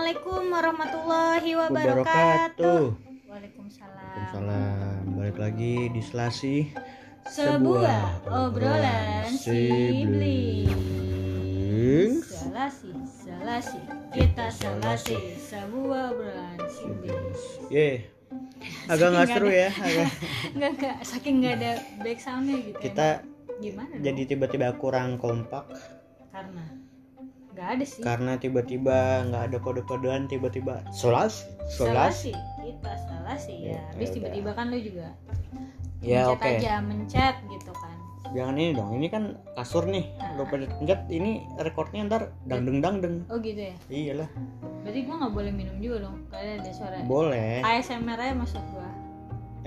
Assalamualaikum warahmatullahi wabarakatuh. Waalaikumsalam. Waalaikumsalam. Balik lagi di Selasi. Sebuah obrolan sibling. Selasi, selasi, kita selasi, sebuah obrolan sibling. Ye. Agak nggak seru ya. Agak. Enggak enggak, saking nggak ada back soundnya gitu. Kita emang. gimana? jadi tiba-tiba kurang kompak karena nggak ada sih. karena tiba-tiba nggak ada kode-kodean tiba-tiba. Selasi. Selasi, kita selasi ya. Ya, Habis ya tiba-tiba kan lu juga Ya mencet oke. aja, mencet gitu kan. Jangan ini dong. Ini kan kasur nih. Lo pada pencet ini recordnya ntar dangdeng dangdeng. Oh gitu ya. Iyalah. Berarti gua nggak boleh minum juga dong. Karena ada suara Boleh. ASMR aja maksud gua.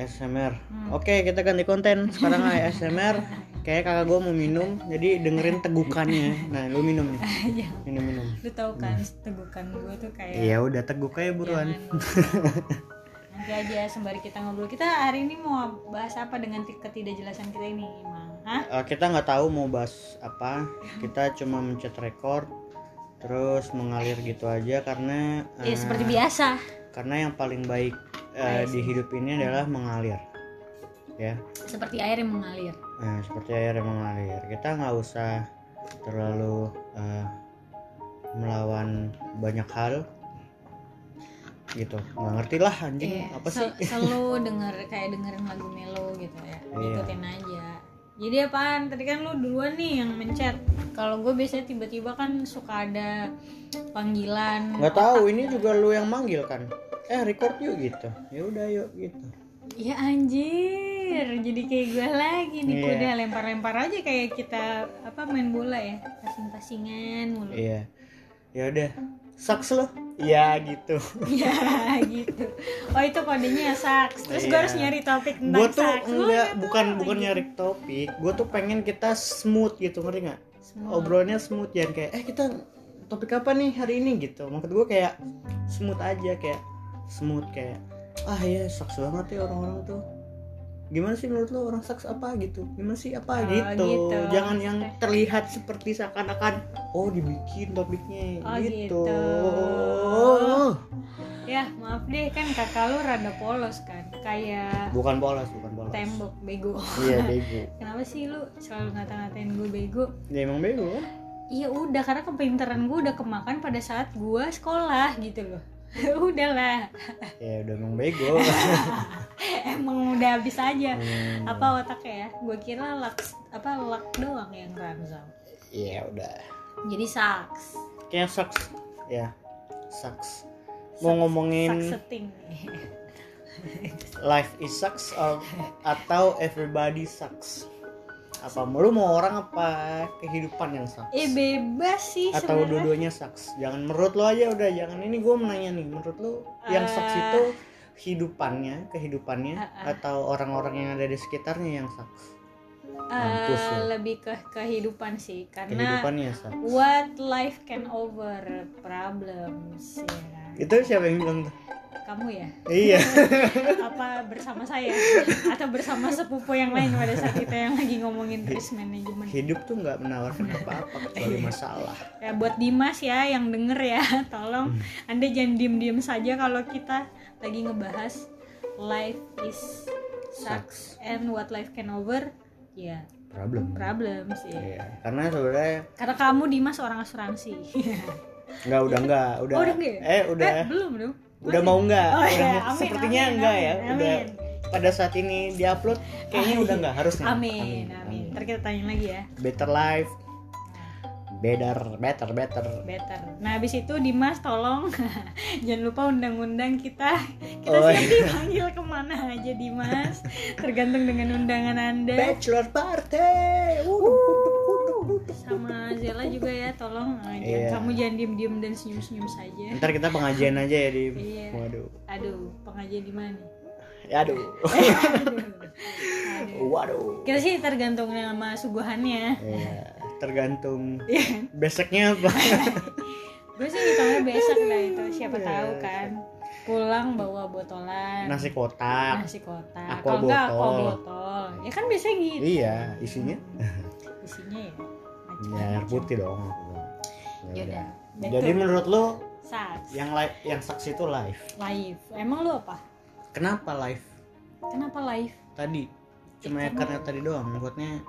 ASMR. Hmm. Oke, kita ganti konten. Sekarang ASMR. Kayak kakak gue mau minum, jadi dengerin tegukannya. Nah, lu minum nih. Iya. Minum minum. Lu tahu kan tegukan gua tuh kayak Iya udah teguk aja buruan. Nanti aja sembari kita ngobrol. Kita hari ini mau bahas apa dengan ti- ketidakjelasan kita ini, Mang? Hah? Eh, kita nggak tahu mau bahas apa. Kita cuma mencet record, terus mengalir gitu aja karena Ya eh, seperti biasa. karena yang paling baik eh, di hidup ini adalah mengalir. Ya. Seperti air yang mengalir. Nah, seperti air yang mengalir. Kita nggak usah terlalu eh, melawan banyak hal. Gitu. Nggak ngerti lah anjing. Iya, apa sel- sih? selalu denger kayak dengerin lagu melo gitu ya. Iya. ikutin aja. Jadi apaan? Tadi kan lu duluan nih yang mencet. Kalau gue biasanya tiba-tiba kan suka ada panggilan. Nggak tahu ini juga lu yang manggil kan? Eh record yuk gitu. Ya udah yuk gitu. Ya anjir jadi kayak gue lagi nih Iya. udah lempar-lempar aja kayak kita apa main bola ya? Passing-passingan mulu. Iya. Ya udah. Saks lo ya gitu. Ya gitu. Oh itu kodenya saks. Terus gue Iya. harus nyari topik tentang gue tuh saks. Enggak nggak bukan tahu bukan nyari topik. Gue tuh pengen kita smooth gitu ngerti nggak? Obrolannya smooth jangan kayak eh kita topik apa nih hari ini? gitu. Maksud gue kayak smooth aja kayak smooth kayak ah ya saks banget ya orang-orang tuh gimana sih menurut lo orang saks apa gitu? Gimana sih apa Oh, gitu. gitu. jangan yang terlihat seperti seakan-akan oh dibikin topiknya Oh, gitu, gitu. Ya maaf deh kan kakak lu rada polos kan? Kayak bukan polos bukan polos. tembok bego. Iya bego. Kenapa sih lu selalu ngata-ngatain gue bego? Ya emang bego. Iya udah karena kepintaran gue udah kemakan pada saat gue sekolah gitu loh Udahlah. Ya udah emang bego. Emang udah habis aja. Hmm, Apa otaknya ya? Gue kira lak, apa lak doang yang Ramzal ya udah. Jadi saks kayak sucks. Ya sucks. Mau ngomongin life is sucks or- atau everybody sucks apa lu mau orang apa? Kehidupan yang sucks. Eh bebas sih atau dua-duanya sucks. Jangan menurut lo aja udah. Jangan ini gue menanya nih. Menurut lo yang sucks Eh. itu hidupannya kehidupannya Ah, ah. atau orang-orang yang ada di sekitarnya yang sucks? Eh, Mampus lu. Lebih ke kehidupan sih. Karena kehidupannya sucks. What life can over problems ya. Itu siapa yang bilang tuh? Kamu ya? iya. Apa bersama saya? Atau bersama sepupu yang lain pada saat kita yang lagi ngomongin risk management? Hidup tuh nggak menawarkan apa-apa kecuali masalah. Ya buat Dimas ya yang denger ya Tolong Anda jangan diem-diem saja kalau kita lagi ngebahas Life is sucks. and what life can over Ya problem. problems ya. Iya, karena sebenarnya Karena kamu Dimas orang asuransi nggak udah nggak udah, Oh, udah ya? eh udah Eh, belum dong udah mau nggak Oh, Udah iya. Amin, sepertinya amin, enggak ya amin, udah amin. pada saat ini diupload kayaknya udah nggak harusnya Amin, amin. Ntar kita tanya lagi ya. better life better better better Better. Nah, habis itu Dimas tolong jangan lupa undang-undang kita. Kita Oh, siap dipanggil ke mana aja Dimas. Tergantung dengan undangan Anda. bachelor party wuduh. Sama Zela juga ya, tolong. Jangan- Iya. Kamu jangan diem-diem dan senyum-senyum saja. ntar kita pengajian aja ya di Iya. waduh Aduh, pengajian di mana? ya aduh Aduh. Aduh. waduh Kita sih tergantung sama suguhannya. Iya, tergantung Iya. besoknya apa Gue sih ditanya besok lah itu, siapa Iya. tahu kan. Pulang bawa botolan. nasi kotak nasi kotak enggak aqua botol. botol ya kan biasanya gitu iya isinya isinya ya ya air putih dong ya udah. Jadi menurut lo sucks yang live yang sucks itu live life. Emang lu apa? Kenapa live kenapa life? Tadi. Cuma ya karena- tadi doang. Maksudnya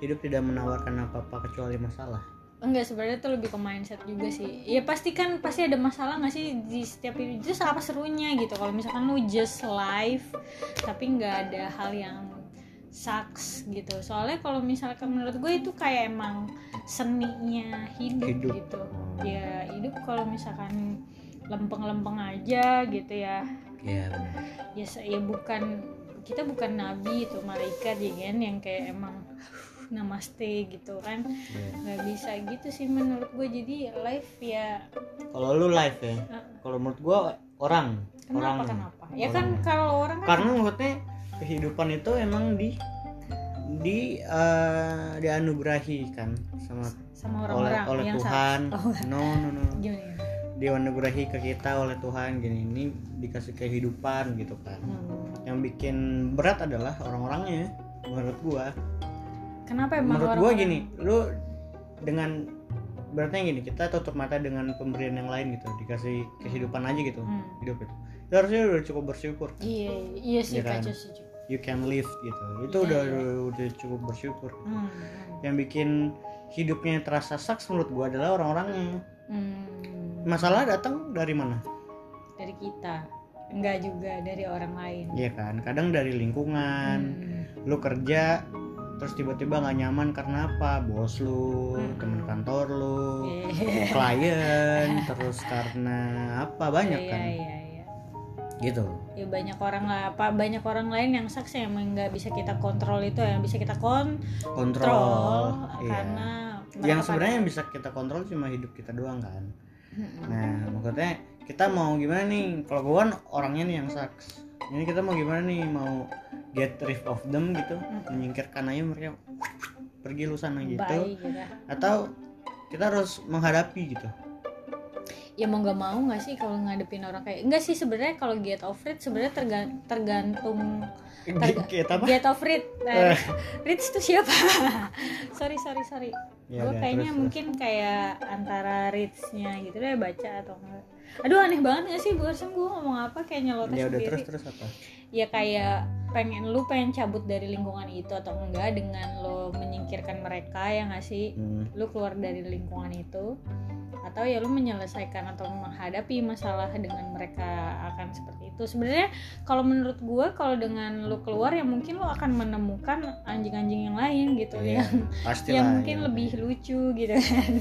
hidup tidak menawarkan apa-apa kecuali masalah. Enggak sebenarnya tuh lebih ke mindset juga sih. Ya pasti kan pasti ada masalah nggak sih di setiap hidup? Terus apa serunya gitu. Kalau misalkan lu just live tapi nggak ada hal yang sucks gitu soalnya kalau misalkan menurut gue itu kayak emang seninya hidup, Hidup. gitu ya hidup kalau misalkan lempeng-lempeng aja gitu ya ya benar ya se- ya bukan kita bukan nabi itu malaikat ya kan yang kayak emang namaste gitu kan Iya. nggak bisa gitu sih menurut gue jadi live ya kalau lu live ya Ah. kalau menurut gua orang kenapa orang kenapa ya Orang. kan kalau orang kan karena maksudnya kehidupan itu emang di di eh, dianugerahi kan sama sama oleh orang-orang oleh yang Tuhan oh, no no no gimana ya? dianugerahi ke kita oleh Tuhan gini ini dikasih kehidupan gitu kan Hmm. yang bikin berat adalah orang-orangnya menurut gua kenapa emang menurut gua orang-orang- gini lu dengan beratnya gini kita tutup mata dengan pemberian yang lain gitu dikasih kehidupan aja gitu Hmm. hidup itu itu harusnya udah cukup bersyukur iya iya sih Iya kan? kacau sih. You can live gitu itu Iya, udah, iya. udah udah cukup bersyukur hmm. yang bikin hidupnya terasa saks menurut gua adalah orang-orangnya Hmm. masalah datang dari mana dari kita enggak juga dari orang lain Iya kan kadang dari lingkungan Hmm. lu kerja terus tiba-tiba nggak nyaman karena apa bos lu Hmm. temen kantor lu Iya. klien terus karena apa banyak iya kan iya iya gitu. Ya banyak orang lah apa banyak orang lain yang saks yang nggak bisa kita kontrol itu yang bisa kita kontrol kontrol iya. karena yang sebenarnya yang bisa kita kontrol cuma hidup kita doang kan? Nah maksudnya kita mau gimana nih? Kalau gue kan orangnya nih yang saks. Ini kita mau gimana nih? Mau get rid of them gitu? Menyingkirkan aja mereka. Pergi lu sana gitu. Gitu. Atau kita harus menghadapi gitu ya mau nggak mau nggak sih kalau ngadepin orang kayak enggak sih sebenarnya kalau get of it sebenarnya terga- tergantung Terga- kita apa? get of it nah, Rich itu siapa? Sorry sorry sorry. Ya gue udah, kayaknya terus, mungkin kayak antara Rich-nya gitu deh baca atau enggak. Aduh aneh banget gak sih? Barusan gue ngomong apa kayak nyeloteh ya udah sendiri. terus terus apa? Ya kayak pengen lu pengen cabut dari lingkungan itu atau enggak dengan lo menyingkirkan mereka ya nggak sih Hmm. lu keluar dari lingkungan itu atau ya lu menyelesaikan atau menghadapi masalah dengan mereka akan seperti itu sebenarnya kalau menurut gua kalau dengan lu keluar ya mungkin lu akan menemukan anjing-anjing yang lain gitu Iya, yang pasti yang lah, mungkin ya. lebih lucu gitu kan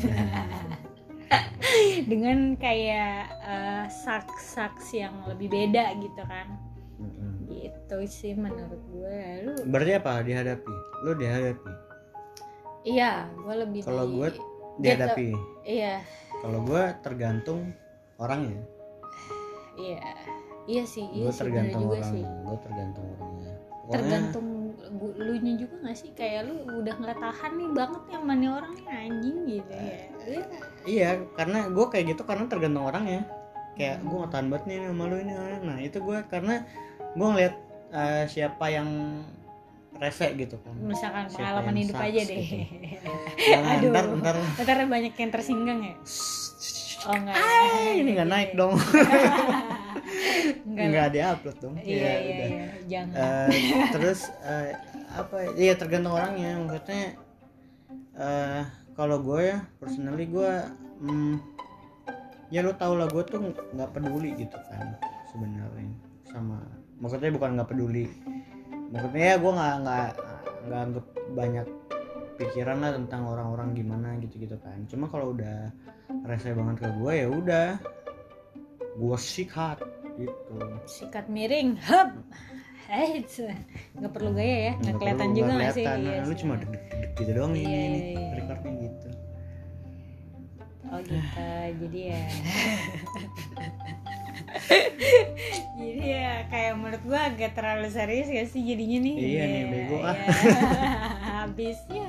dengan kayak eh, saks-saks yang lebih beda gitu kan Gitu sih menurut gue. Lu berarti apa? Dihadapi? Lu dihadapi? Iya gue lebih Kalau di- gue gitu. dihadapi? Iya. Kalau gue tergantung orangnya iya. Iya sih iya gue tergantung juga orangnya sih. Gue tergantung orangnya. Pokoknya, tergantung lu nya juga gak sih? Kayak lu udah nggak tahan nih banget yang mana orang nih anjing gitu ya. Iya. iya karena gue kayak gitu karena tergantung orangnya kayak gue gak tahan banget nih sama lu ini orang. nah itu gue karena gue ngeliat eh, siapa yang rese gitu kan. Misalkan Siapa pengalaman hidup sucks aja deh. gitu. Jangan, aduh. ntar ntar. Ntar banyak yang tersinggung ya? Oh enggak Ah, ini nggak naik dong. Enggak nggak diupload dong. Iya Ya, iya udah. iya. Jangan. Eh, terus eh, apa iya tergantung orangnya. Maksudnya eh kalau gue ya personally gue hmm, ya lo tau lah gue tuh nggak peduli gitu kan sebenarnya sama maksudnya bukan nggak peduli. Maksudnya ya gue nggak nggak nggak anggap banyak pikiran lah tentang orang-orang gimana gitu-gitu kan. Cuma kalau udah rese banget ke gue ya udah. Gue sikat gitu. Sikat miring hop eh nggak perlu gaya ya nggak kelihatan juga nggak nggak sih? kelihatan. Iya Nah, lu cuma deg deg gitu doang Iya, ini, iya, ini iya. recordnya gitu. Oh gitu. Jadi ya jadi ya kayak menurut gua agak terlalu serius gak sih jadinya nih Iya nih, bego, ah. iya. habisnya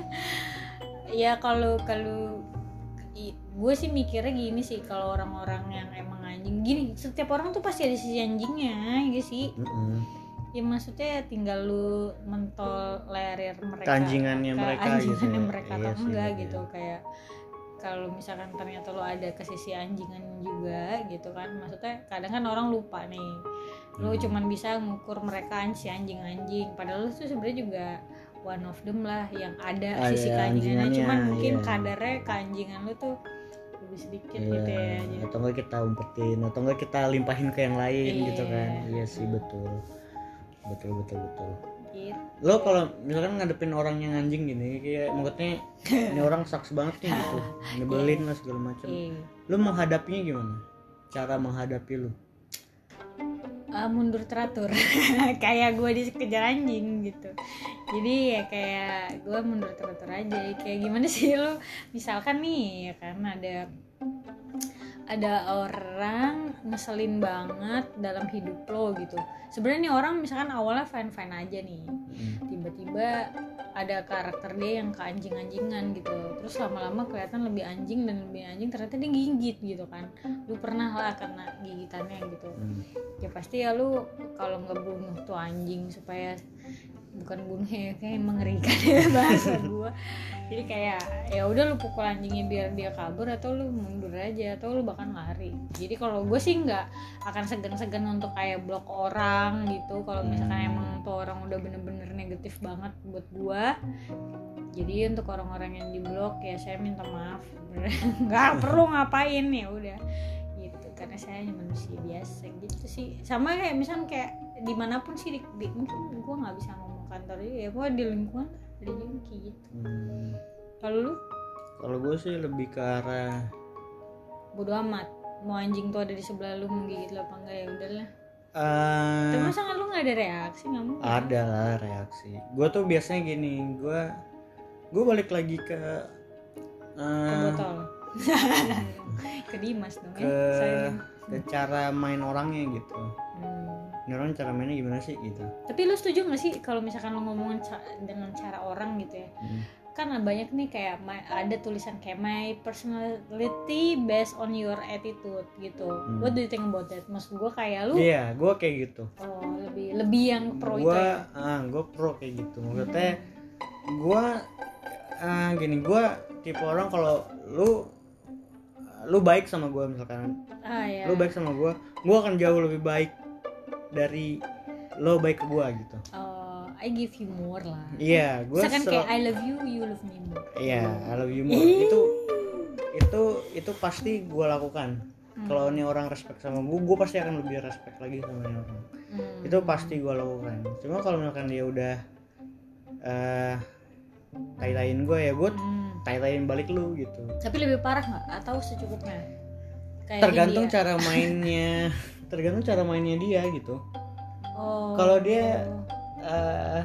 ya kalau kalau gue sih mikirnya gini sih kalau orang-orang yang emang anjing gini setiap orang tuh pasti ada sisi anjingnya ya sih Mm-mm. ya maksudnya tinggal lu mentolerir mereka Keanjingannya ke mereka anjingannya gitu ya. mereka Iya atau sih, enggak iya. gitu kayak kalau misalkan ternyata lo ada ke sisi anjingan juga gitu kan maksudnya kadang kan orang lupa nih lo Hmm. cuman bisa ngukur mereka si anjing-anjing padahal lo tuh sebenarnya juga one of them lah yang ada Ada sisi keanjingannya anjingannya, cuman mungkin iya. kadarnya keanjingan lo tuh lebih sedikit Iya, gitu ya atau enggak kita umpetin atau enggak kita limpahin ke yang lain gitu Iya. kan iya sih betul betul betul betul gitu. Lo kalau misalkan ngadepin orang yang anjing gini kayak maksudnya ini orang saks banget nih gitu. Nyebelin lah segala macam. Iya. lo menghadapinya gimana? Cara menghadapi lo? Ah, mundur teratur. Kayak gue dikejar anjing gitu. Jadi ya kayak gue mundur teratur aja. Kayak gimana sih lo? Misalkan nih ya kan ada ada orang ngeselin banget dalam hidup lo gitu. Sebenarnya nih orang misalkan awalnya fine fine aja nih. Hmm. tiba-tiba ada karakter dia yang keanjing-anjingan gitu. Terus lama-lama kelihatan lebih anjing dan lebih anjing ternyata dia gigit gitu kan. Lu pernah lah kena gigitannya gitu. Hmm. ya pasti ya lu kalau nggak bunuh tuh anjing supaya bukan bunuh ya kayak mengerikan ya bahasa gua. Jadi kayak ya udah lu pukul anjingnya biar dia kabur atau lu mundur aja atau lu bahkan lari. Jadi kalau gue sih nggak akan segan-segan untuk kayak blok orang gitu. Kalau misalkan Hmm. emang tuh orang udah bener-bener negatif banget buat gua jadi untuk orang-orang yang di blok ya saya minta maaf. Nggak perlu ngapain ya udah. Gitu karena saya hanya manusia biasa gitu sih. Sama kayak misalnya kayak di mana pun sih di, di- mungkin gue nggak bisa ngomong kantor juga ya gue di lingkungan ada juga kayak gitu. Hmm. kalau lu? Kalau gue sih lebih ke arah bodo amat. Mau anjing tuh ada di sebelah lu mau gigit lo apa enggak ya udahlah. Eh, tapi masa lu nggak ada reaksi? Nggak mungkin. Ada lah reaksi. Gue tuh biasanya gini gue gue balik lagi ke ke eh, botol. Ke Dimas dong ya ke saya ke cara main orangnya gitu. Hmm. Ini orang cara mainnya gimana sih gitu? Tapi lu setuju gak sih kalau misalkan lu ngomongin ca- dengan cara orang gitu ya? Hmm. kan banyak nih kayak my- ada tulisan kayak my personality based on your attitude gitu. Hmm. what do you think about that? Maksud gue kayak lu iya gue kayak gitu. Oh lebih lebih yang pro itu gue ya? ah gue pro kayak gitu. Maksudnya gue ah gini gue tipe orang kalau lu lu baik sama gue misalkan. Ah ya lu baik sama gue gue akan jauh lebih baik dari lo baik ke gue gitu. Oh I give you more lah. Iya gue misalkan kayak I love you you love me more. Iya I love you more. Itu itu itu pasti gue lakukan. Hmm. kalau ini orang respect sama gue gue pasti akan lebih respect lagi sama ini orang Hmm. itu pasti gue lakukan. Cuma kalau misalkan dia udah eh tai-taiin gue ya gue Hmm. tai-taiin balik lu gitu. Tapi lebih parah nggak? Atau secukupnya? Kayak tergantung dia. cara mainnya tergantung cara mainnya dia gitu oh kalau dia eh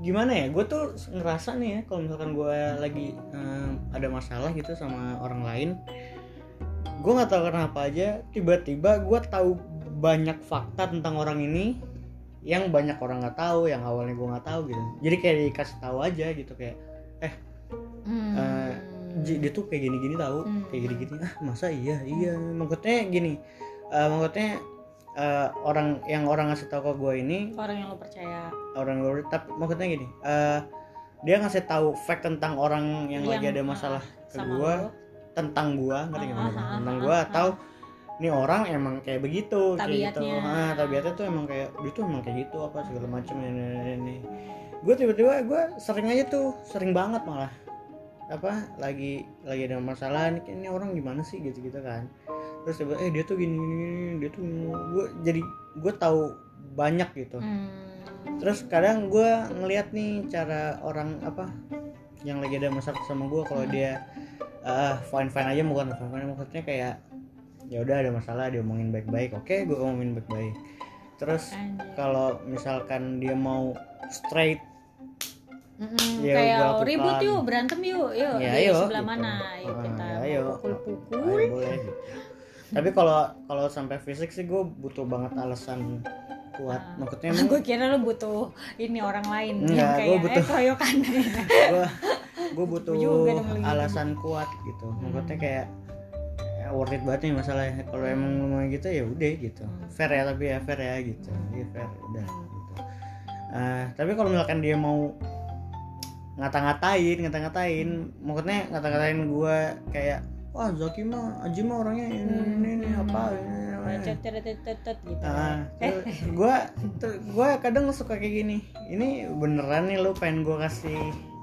gimana ya gue tuh ngerasa nih ya kalau misalkan gue lagi eh, ada masalah gitu sama orang lain gue nggak tahu kenapa aja tiba-tiba gue tahu banyak fakta tentang orang ini yang banyak orang nggak tahu yang awalnya gue nggak tahu gitu jadi kayak dikasih tahu aja gitu kayak Hmm. eh, Ji, dia tuh kayak gini-gini tahu Hmm. kayak gini-gini ah masa iya iya maksudnya gini eh, maksudnya eh, orang yang orang ngasih tahu ke gue ini orang yang lo percaya. orang gue tapi maksudnya gini eh, dia ngasih tahu fact tentang orang yang, lagi ada masalah ke sama gue tentang gue ngerti Ah, maksudnya? ah, tentang ah, gue ah, atau ini orang emang kayak begitu kayak gitu. Tabiatnya. ah tabiatnya tuh emang kayak dia tuh emang kayak gitu apa segala macam ini ini gue tiba-tiba gue sering aja tuh sering banget malah. Apa lagi lagi ada masalah ini orang gimana sih gitu gitu kan terus tiba eh dia tuh gini gini, gini, dia tuh gue jadi gue tahu banyak gitu Hmm. terus kadang gue ngeliat nih cara orang apa yang lagi ada masalah sama gue kalau dia fine fine aja bukan fine fine maksudnya kayak ya udah ada masalah dia omongin baik baik oke gue omongin baik baik terus kalau misalkan dia mau straight Mm-mm, Ya, kayak gua ribut yuk berantem yuk yuk Ya, di ayo, sebelah gitu. mana yuk Ah, kita ya, mau ayo. pukul-pukul ayo boleh gitu. Tapi kalau kalau sampai fisik sih gue butuh banget alasan kuat. Ah. maksudnya emang gue kira lo butuh ini orang lain. Enggak, yang kayak butuh- eh keroyokan gue gue butuh lagi alasan kuat gitu. Maksudnya kayak ya, worth it banget nih masalahnya. Kalau emang lu mau gitu ya udah gitu. Hmm. fair ya tapi ya fair ya gitu. Iya fair udah gitu. Ah, tapi kalau misalkan dia mau ngata-ngatain ngata-ngatain maksudnya ngata-ngatain gue kayak wah Zaki mah Aji mah orangnya ini ini, ini apa ini, ini, ini." Cet, cet, cet, cet, cet, gitu Ah, gue gue kadang suka kayak gini. Ini beneran nih lu pengen gue kasih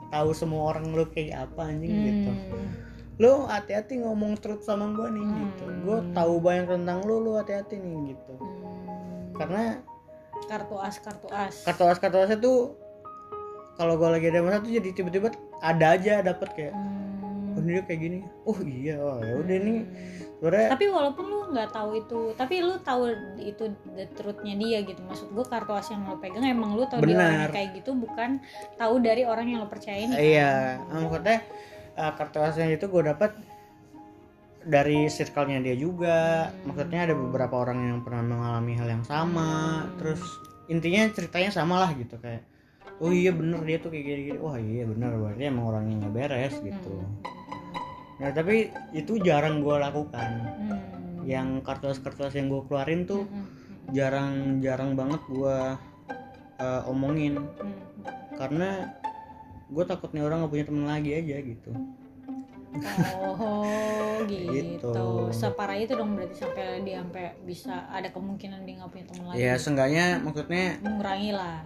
tahu semua orang lu kayak apa anjing gitu. Hmm. lu hati-hati ngomong truth sama gue nih gitu. Gue tahu banyak tentang lu lu hati-hati nih gitu. Hmm. karena kartu as kartu as. kartu as kartu asnya tuh kalau gue lagi ada masalah tuh jadi tiba-tiba ada aja dapet kayak Hmm. Oh dia kayak gini oh iya oh ya udah nih. Sebenarnya tapi walaupun lu nggak tahu itu tapi lu tahu itu the truthnya dia gitu. Maksud gue kartu as yang lu pegang emang lu tahu dia Benar. kayak gitu bukan tahu dari orang yang lu percayain. Kan? iya ah, maksudnya ah, kartu asnya itu gue dapet dari circle-nya dia juga. Maksudnya ada beberapa orang yang pernah mengalami hal yang sama. Terus intinya ceritanya sama lah gitu kayak oh iya bener dia tuh kayak gini gini wah iya bener berarti emang orangnya nggak beres gitu nah tapi itu jarang gue lakukan Hmm. yang kartu-kartu yang gue keluarin tuh Hmm. jarang-jarang banget gue omongin Hmm. karena gue takut nih orang gak punya temen lagi aja gitu Oh gitu. Gitu. Separah itu dong berarti sampai dia sampai bisa ada kemungkinan dia nggak punya teman lagi. ya seenggaknya maksudnya Mengurangi lah.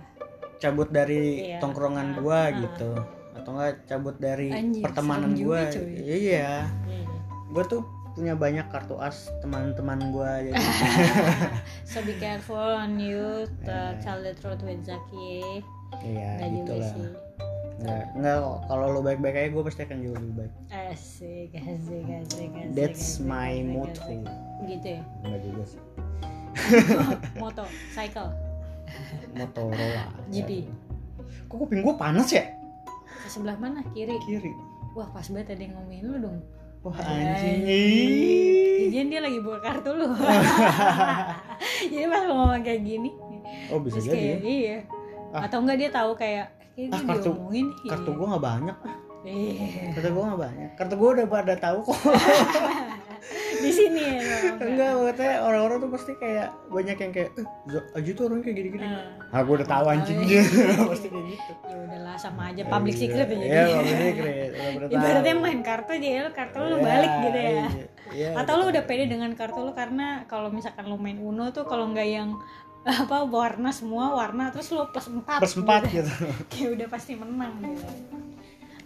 cabut dari Iya. tongkrongan gua gitu atau enggak cabut dari Anjir, pertemanan cuy. iya Iya. gua tuh punya banyak kartu as teman-teman gua jadi So be careful on you to tell the truth with Zaki. iya gitu lah sih. nggak nggak kok. kalau lo baik-baik aja gua pasti akan jauh lebih baik Asik, asik, asik, asik. that's asik, my asik, motto asik. Gitu ya. enggak juga sih Moto, cycle, Motorola GP. kok kuping gua panas ya sebelah mana? Kiri. kiri Wah pas banget ada yang ngomongin lu dong. wah Anjing. Jajan dia lagi buka kartu lu. Jadi pas ngomong kayak gini, oh bisa jadi kayak ya. iya. Ah. Atau enggak dia tahu kayak kayak Ah, gue kartu- diomongin. kartu iya. gua nggak banyak Iya. kartu gua nggak banyak kartu gua udah pada tahu kok Di sini ya. enggak maksudnya orang-orang tuh pasti kayak banyak yang kayak eh Aji tuh orangnya kayak gini-gini Ah. ah gue udah tahu anjing Oh, iya. pasti kayak gitu Ya udahlah sama aja public secret ya Iya, jadi. public secret. Ibaratnya main kartu aja lu kartu lu Iya, balik gitu ya. iya, iya, Atau lu udah pede dengan kartu lu karena kalau misalkan lu main Uno tuh kalau nggak yang apa warna semua warna terus lu plus 4 plus empat gitu kayak udah pasti menang gitu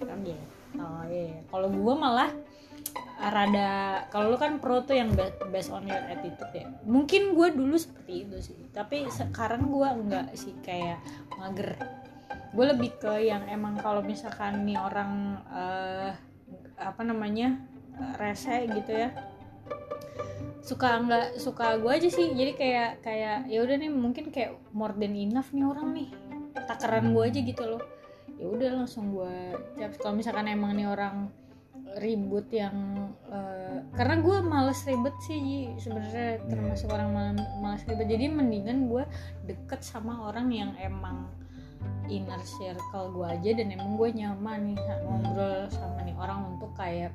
kan gitu oh iya kalau gua malah rada kalau lu kan pro tuh yang ba- based on your attitude ya. Mungkin gua dulu seperti itu sih tapi sekarang gua enggak sih kayak mager. Gue lebih ke yang emang kalau misalkan nih orang eh, apa namanya eh, rese gitu ya suka nggak suka gue aja sih. Jadi kayak kayak ya udah nih mungkin kayak more than enough nih orang nih. Takaran gue aja gitu loh. Ya udah langsung gue kalau misalkan emang nih orang ribut yang eh, karena gue males ribet sih sebenarnya termasuk orang mal- males ribet. Jadi mendingan gue deket sama orang yang emang inner circle gue aja dan emang gue nyaman nih ngobrol sama nih orang untuk kayak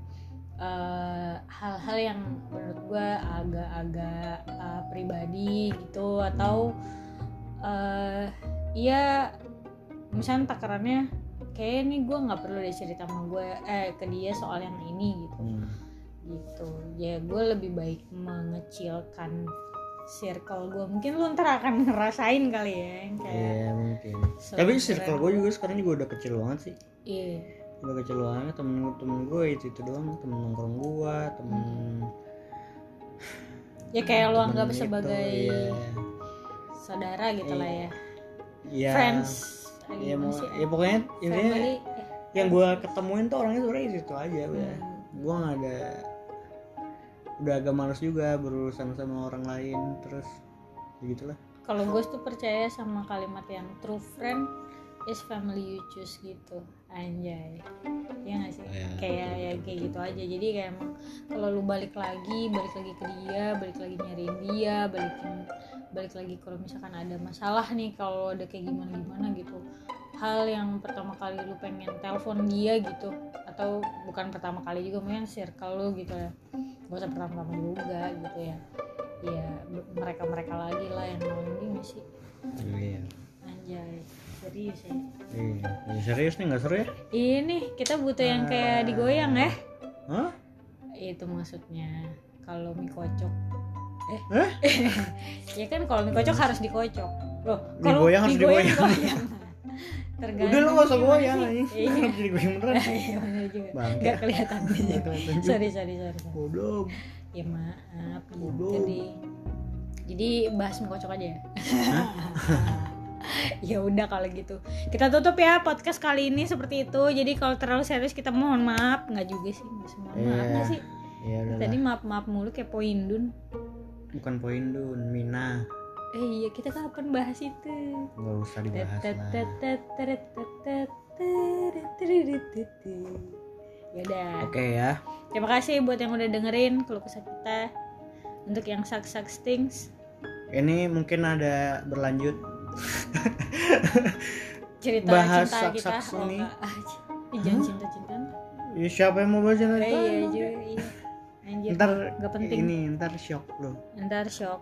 eh, hal-hal yang menurut gue agak-agak eh, pribadi gitu atau eh ya misalnya takarannya kayak nih gue nggak perlu deh cerita sama gue eh ke dia soal yang ini gitu Hmm. gitu ya gue lebih baik mengecilkan circle gue mungkin lu ntar akan ngerasain kali ya yang kayak Iya mungkin. So, Tapi circle gue juga sekarang juga udah kecil banget sih. iya Udah kecil banget temen-temen gue itu itu doang temen nongkrong gue temen. ya kayak lu temen anggap itu, sebagai iya. saudara gitu lah ya Iya. friends Gimana mau. Ya pokoknya intinya eh, yang gue ketemuin tuh orangnya sebenarnya itu aja udah. hmm. Gue nggak ada udah agak males juga berurusan sama orang lain terus ya gitulah. Kalau gue tuh percaya sama kalimat yang true friend is family you choose gitu. Anjay. Ya gak sih? Iya, kayak ya kayak gitu aja. Jadi kayak emang kalau lu balik lagi balik lagi ke dia balik lagi nyariin dia balikin balik lagi kalau misalkan ada masalah nih kalau ada kayak gimana gimana gitu. Hal yang pertama kali lu pengen telepon dia gitu atau bukan pertama kali juga mungkin circle lu gitu ya. Gak usah pertama-tama juga gitu ya. Ya mereka mereka lagi lah yang nolongin gak sih? Iya. Anjay serius ya? Iya, ya, serius nih nggak seru ya? ini kita butuh yang kayak digoyang ya? Hah? itu maksudnya kalau mie kocok eh Eh? ya kan kalau mie kocok harus dikocok loh Mie kalau goyang harus digoyang. goyang. tergantung Udah lu gak usah goyang anjing. iya jadi goyang beneran? iya bener juga Bangke. nggak kelihatan sorry sorry sorry. Goblok. ya maaf Goblok. deh jadi bahas mie kocok aja ya ya udah kalau gitu kita tutup ya podcast kali ini seperti itu jadi kalau terlalu serius kita mohon maaf nggak juga sih semua maaf Iya. nggak sih Ya udah tadi maaf maaf mulu kayak poindun Bukan poin dun, Mina. eh iya kita kapan bahas itu Gak usah dibahas ya udah Oke ya. terima kasih buat yang udah dengerin keluh kesah kita untuk yang sak sak stings Ini mungkin ada berlanjut. cerita Bahas cinta kita sak-sak oh ini. enggak ah, jangan cinta cintaan Ya, siapa yang mau eh, nanti? iya juga iya Ntar nggak penting ini ntar shock lu. ntar shock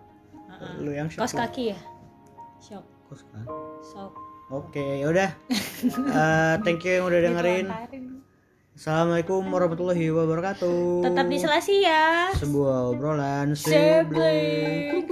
Heeh. Lu yang shock. kos kaki ya shock Kos kan? shock Oke, yaudah. Eh, thank you yang udah dengerin. Assalamualaikum warahmatullahi wabarakatuh. tetap di selasi ya Sebuah obrolan sibling